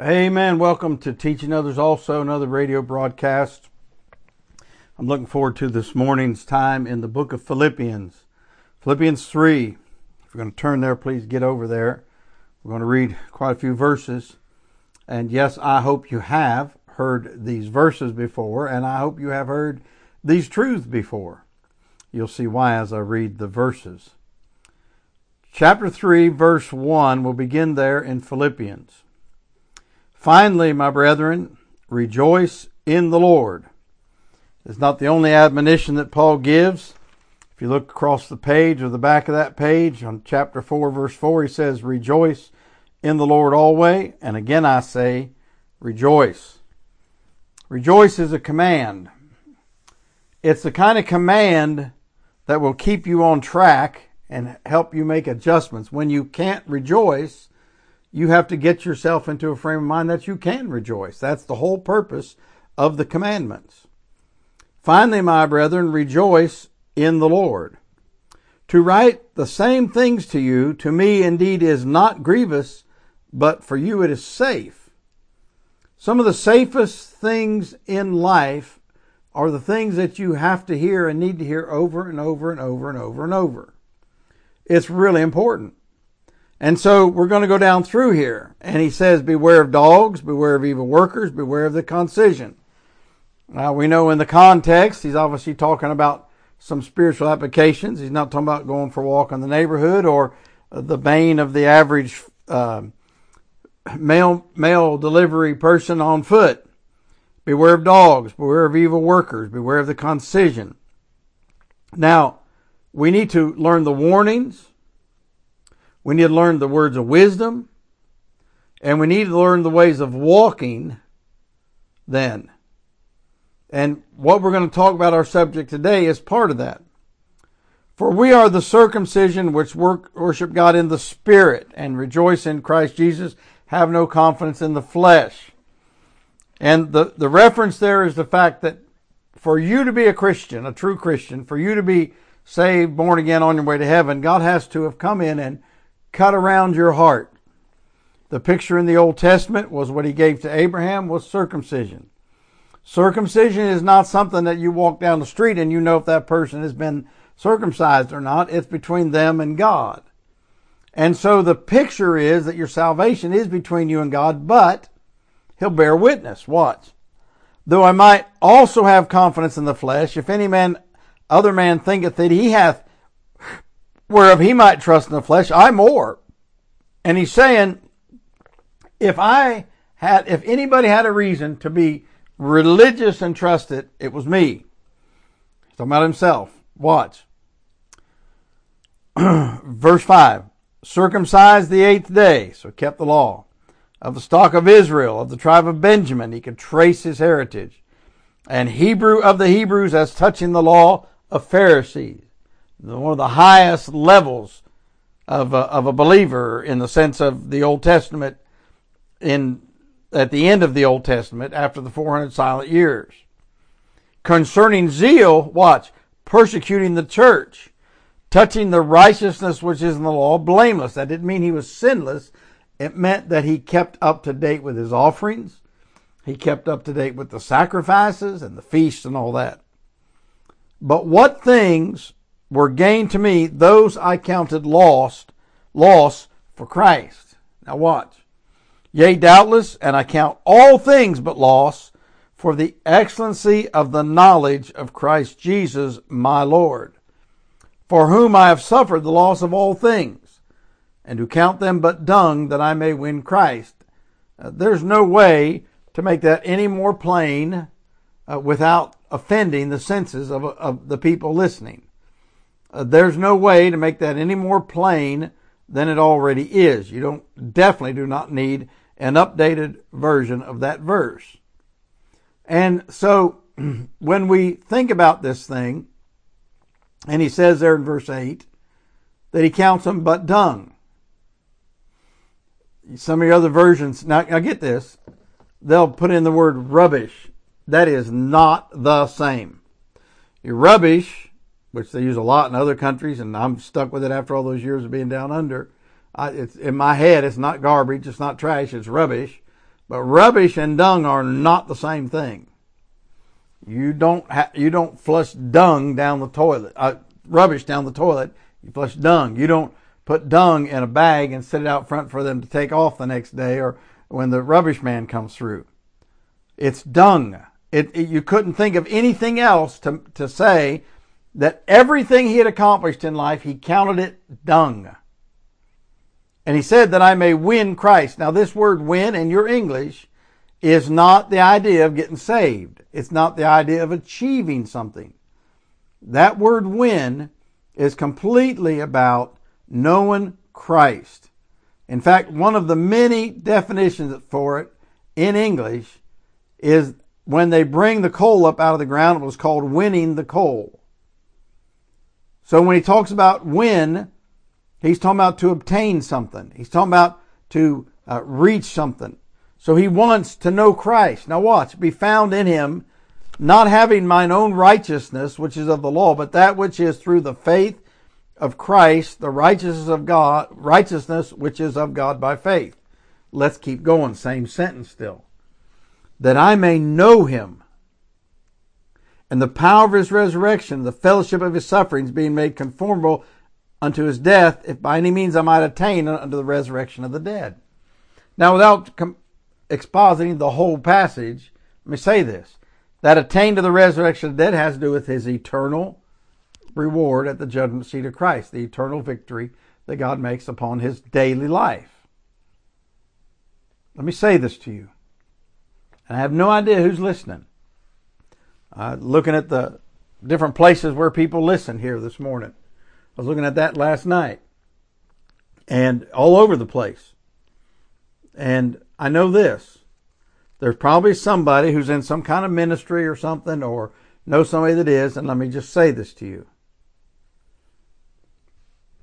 Amen. Welcome to Teaching Others Also, another radio broadcast. I'm looking forward to this morning's time in the book of Philippians. Philippians 3. If you're going to turn there, please get over there. We're going to read quite a few verses. And yes, I hope you have heard these verses before, and I hope you have heard these truths before. You'll see why as I read the verses. Chapter 3, verse 1 will begin there in Philippians. Finally, my brethren, rejoice in the Lord. It's not the only admonition that Paul gives. If you look across the page or the back of that page on chapter 4, verse 4, he says, Rejoice in the Lord always. And again I say, Rejoice. Rejoice is a command. It's the kind of command that will keep you on track and help you make adjustments. When you can't rejoice, you have to get yourself into a frame of mind that you can rejoice. That's the whole purpose of the commandments. Finally, my brethren, rejoice in the Lord. To write the same things to you, to me indeed is not grievous, but for you it is safe. Some of the safest things in life are the things that you have to hear and need to hear over and over and over and over and over. It's really important. And so we're going to go down through here. And he says, Beware of dogs, beware of evil workers, beware of the concision. Now we know in the context, he's obviously talking about some spiritual applications. He's not talking about going for a walk in the neighborhood or the bane of the average uh, mail mail delivery person on foot. Beware of dogs, beware of evil workers, beware of the concision. Now, we need to learn the warnings we need to learn the words of wisdom, and we need to learn the ways of walking then. And what we're going to talk about our subject today is part of that. For we are the circumcision which work, worship God in the Spirit and rejoice in Christ Jesus, have no confidence in the flesh. And the, the reference there is the fact that for you to be a Christian, a true Christian, for you to be saved, born again on your way to heaven, God has to have come in and cut around your heart. The picture in the Old Testament was what he gave to Abraham was circumcision. Circumcision is not something that you walk down the street and you know if that person has been circumcised or not. It's between them and God. And so the picture is that your salvation is between you and God, but he'll bear witness. Watch. Though I might also have confidence in the flesh, if any man, other man thinketh that he hath whereof he might trust in the flesh, I more. And he's saying, if I had, if anybody had a reason to be religious and trust it, it was me. He's talking about himself. Watch. Verse 5 circumcised the eighth day, so kept the law, of the stock of Israel, of the tribe of Benjamin. He could trace his heritage. And Hebrew of the Hebrews as touching the law of Pharisees one of the highest levels of a, of a believer in the sense of the Old Testament in at the end of the Old Testament after the 400 silent years. Concerning zeal, watch, persecuting the church, touching the righteousness which is in the law, blameless. That didn't mean he was sinless. It meant that he kept up to date with his offerings. He kept up to date with the sacrifices and the feasts and all that. But what things were gain to me, those I counted lost, loss for Christ. Now watch. Yea, doubtless, and I count all things but loss for the excellency of the knowledge of Christ Jesus my Lord, for whom I have suffered the loss of all things, and to count them but dung that I may win Christ. Uh, there's no way to make that any more plain uh, without offending the senses of, of the people listening. Uh, there's no way to make that any more plain than it already is. You don't definitely do not need an updated version of that verse. And so when we think about this thing, and he says there in verse 8 that he counts them but dung. Some of your other versions, now, now get this, they'll put in the word rubbish. That is not the same. Your rubbish which they use a lot in other countries, and I'm stuck with it after all those years of being down under. I, it's in my head. It's not garbage. It's not trash. It's rubbish. But rubbish and dung are not the same thing. You don't ha- you don't flush dung down the toilet, uh, rubbish down the toilet. You flush dung. You don't put dung in a bag and set it out front for them to take off the next day or when the rubbish man comes through. It's dung. It, it, you couldn't think of anything else to, to say that everything he had accomplished in life, he counted it dung. And he said that I may win Christ. Now, this word win in your English is not the idea of getting saved. It's not the idea of achieving something. That word win is completely about knowing Christ. In fact, one of the many definitions for it in English is when they bring the coal up out of the ground, it was called winning the coal. So when he talks about win, he's talking about to obtain something. He's talking about to uh, reach something. So he wants to know Christ. Now watch, be found in him, not having mine own righteousness, which is of the law, but that which is through the faith of Christ, the righteousness of God, righteousness which is of God by faith. Let's keep going. Same sentence still. That I may know him and the power of his resurrection, the fellowship of his sufferings, being made conformable unto his death, if by any means I might attain unto the resurrection of the dead. Now, without com- expositing the whole passage, let me say this. That attain to the resurrection of the dead has to do with his eternal reward at the judgment seat of Christ, the eternal victory that God makes upon his daily life. Let me say this to you. And I have no idea who's listening. Uh, looking at the different places where people listen here this morning. I was looking at that last night and all over the place. And I know this. There's probably somebody who's in some kind of ministry or something or know somebody that is. And let me just say this to you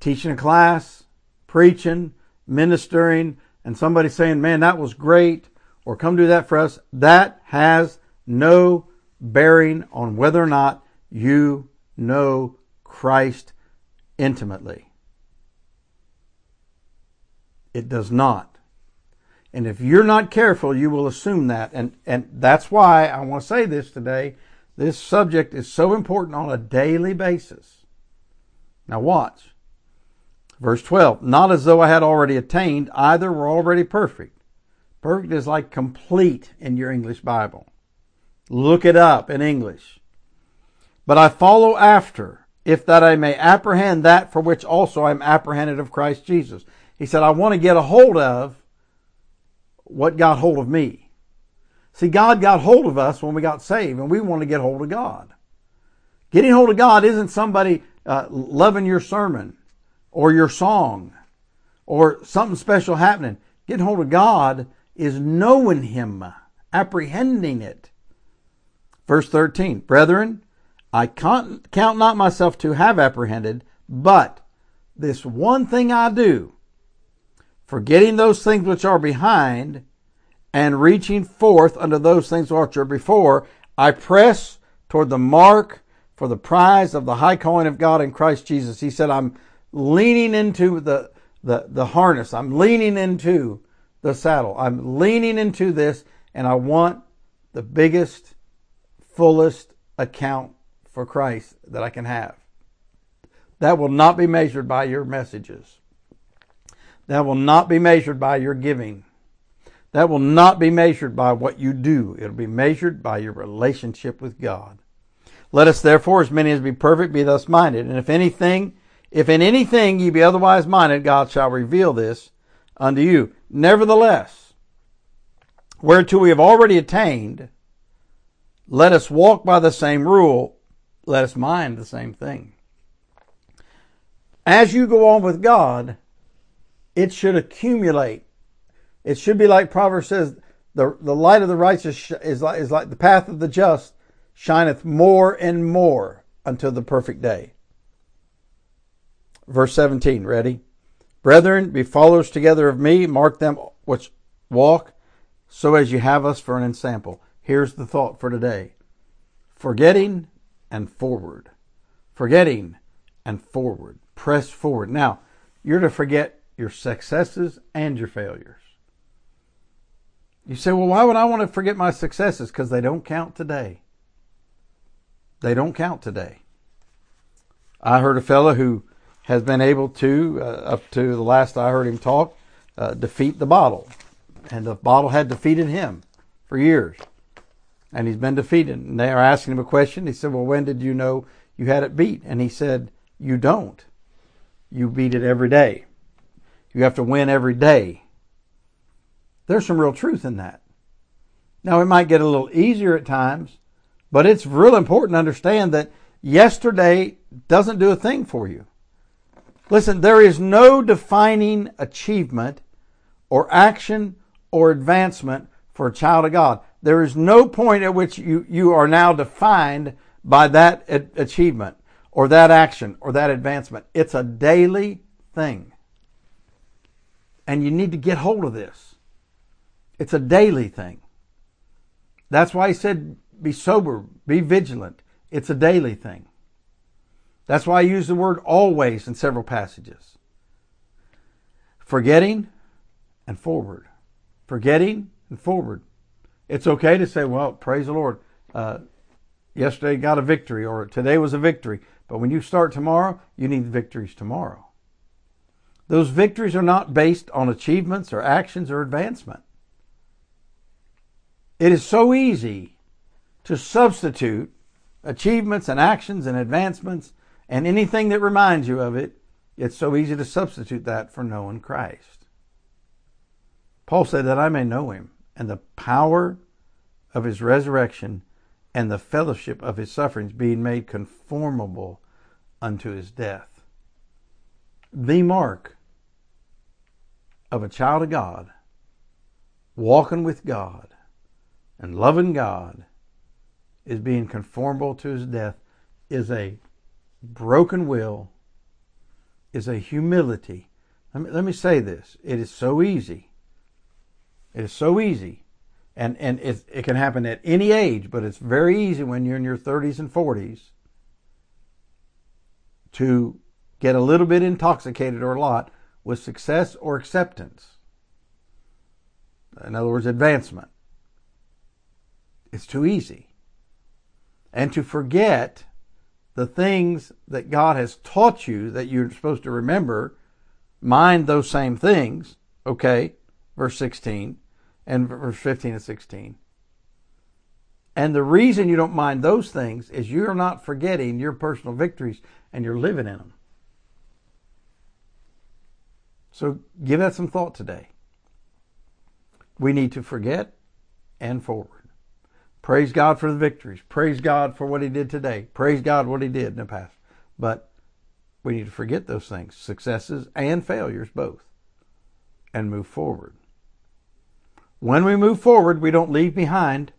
teaching a class, preaching, ministering, and somebody saying, man, that was great, or come do that for us, that has no bearing on whether or not you know Christ intimately. It does not. And if you're not careful, you will assume that. And, and that's why I want to say this today. This subject is so important on a daily basis. Now watch. Verse 12, not as though I had already attained, either were already perfect. Perfect is like complete in your English Bible. Look it up in English. But I follow after, if that I may apprehend that for which also I am apprehended of Christ Jesus. He said, I want to get a hold of what got hold of me. See, God got hold of us when we got saved, and we want to get hold of God. Getting hold of God isn't somebody uh, loving your sermon or your song or something special happening. Getting hold of God is knowing Him, apprehending it. Verse 13, Brethren, I count not myself to have apprehended, but this one thing I do, forgetting those things which are behind and reaching forth unto those things which are before, I press toward the mark for the prize of the high calling of God in Christ Jesus. He said, I'm leaning into the, the, the harness. I'm leaning into the saddle. I'm leaning into this and I want the biggest, fullest account for Christ that I can have. That will not be measured by your messages. That will not be measured by your giving. That will not be measured by what you do. It'll be measured by your relationship with God. Let us therefore, as many as be perfect, be thus minded. And if anything if in anything ye be otherwise minded, God shall reveal this unto you. Nevertheless, whereto we have already attained, let us walk by the same rule, let us mind the same thing. As you go on with God, it should accumulate. It should be like Proverbs says, the, the light of the righteous is like, is like the path of the just shineth more and more until the perfect day. Verse 17, ready? Brethren, be followers together of me, mark them which walk, so as you have us for an ensample. Here's the thought for today forgetting and forward. Forgetting and forward. Press forward. Now, you're to forget your successes and your failures. You say, well, why would I want to forget my successes? Because they don't count today. They don't count today. I heard a fellow who has been able to, uh, up to the last I heard him talk, uh, defeat the bottle. And the bottle had defeated him for years. And he's been defeated. And they are asking him a question. He said, Well, when did you know you had it beat? And he said, You don't. You beat it every day. You have to win every day. There's some real truth in that. Now, it might get a little easier at times, but it's real important to understand that yesterday doesn't do a thing for you. Listen, there is no defining achievement or action or advancement for a child of God. There is no point at which you, you are now defined by that achievement or that action or that advancement. It's a daily thing. And you need to get hold of this. It's a daily thing. That's why he said, be sober, be vigilant. It's a daily thing. That's why I use the word always in several passages. Forgetting and forward. Forgetting and forward. It's okay to say, well, praise the Lord. Uh, yesterday got a victory or today was a victory. But when you start tomorrow, you need victories tomorrow. Those victories are not based on achievements or actions or advancement. It is so easy to substitute achievements and actions and advancements and anything that reminds you of it. It's so easy to substitute that for knowing Christ. Paul said that I may know him and the power of his resurrection and the fellowship of his sufferings, being made conformable unto his death. The mark of a child of God, walking with God, and loving God is being conformable to his death is a broken will, is a humility. Let me, let me say this. It is so easy. It is so easy. And, and it, it can happen at any age, but it's very easy when you're in your 30s and 40s to get a little bit intoxicated or a lot with success or acceptance. In other words, advancement. It's too easy. And to forget the things that God has taught you that you're supposed to remember, mind those same things, okay? Verse 16 and verse 15 and 16. And the reason you don't mind those things is you're not forgetting your personal victories and you're living in them. So give that some thought today. We need to forget and forward. Praise God for the victories. Praise God for what He did today. Praise God what He did in the past. But we need to forget those things, successes and failures both, and move forward. When we move forward, we don't leave behind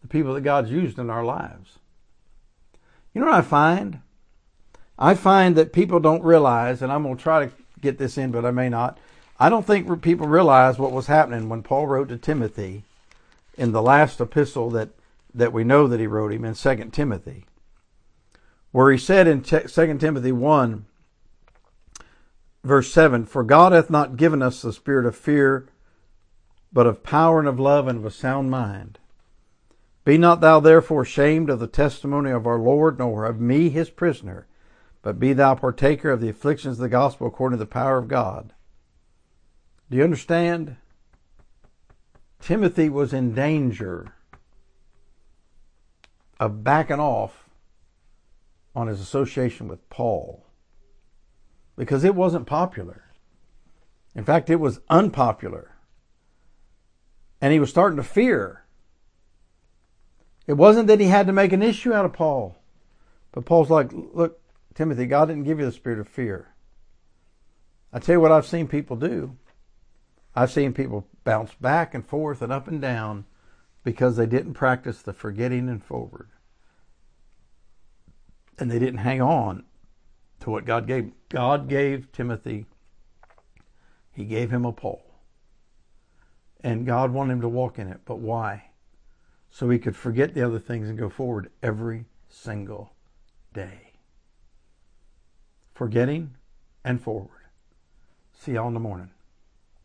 the people that God's used in our lives. You know what I find? I find that people don't realize, and I'm going to try to get this in, but I may not. I don't think people realize what was happening when Paul wrote to Timothy in the last epistle that, that we know that he wrote him in 2 Timothy, where he said in 2 Timothy 1, verse 7 For God hath not given us the spirit of fear, but of power and of love and of a sound mind. Be not thou therefore ashamed of the testimony of our Lord, nor of me his prisoner, but be thou partaker of the afflictions of the gospel according to the power of God. Do you understand? Timothy was in danger of backing off on his association with Paul because it wasn't popular. In fact, it was unpopular. And he was starting to fear. It wasn't that he had to make an issue out of Paul. But Paul's like, look, Timothy, God didn't give you the spirit of fear. I tell you what I've seen people do. I've seen people bounce back and forth and up and down because they didn't practice the forgetting and forward. And they didn't hang on to what God gave. God gave Timothy, He gave him a Paul. And God wanted him to walk in it. But why? So he could forget the other things and go forward every single day. Forgetting and forward. See y'all in the morning.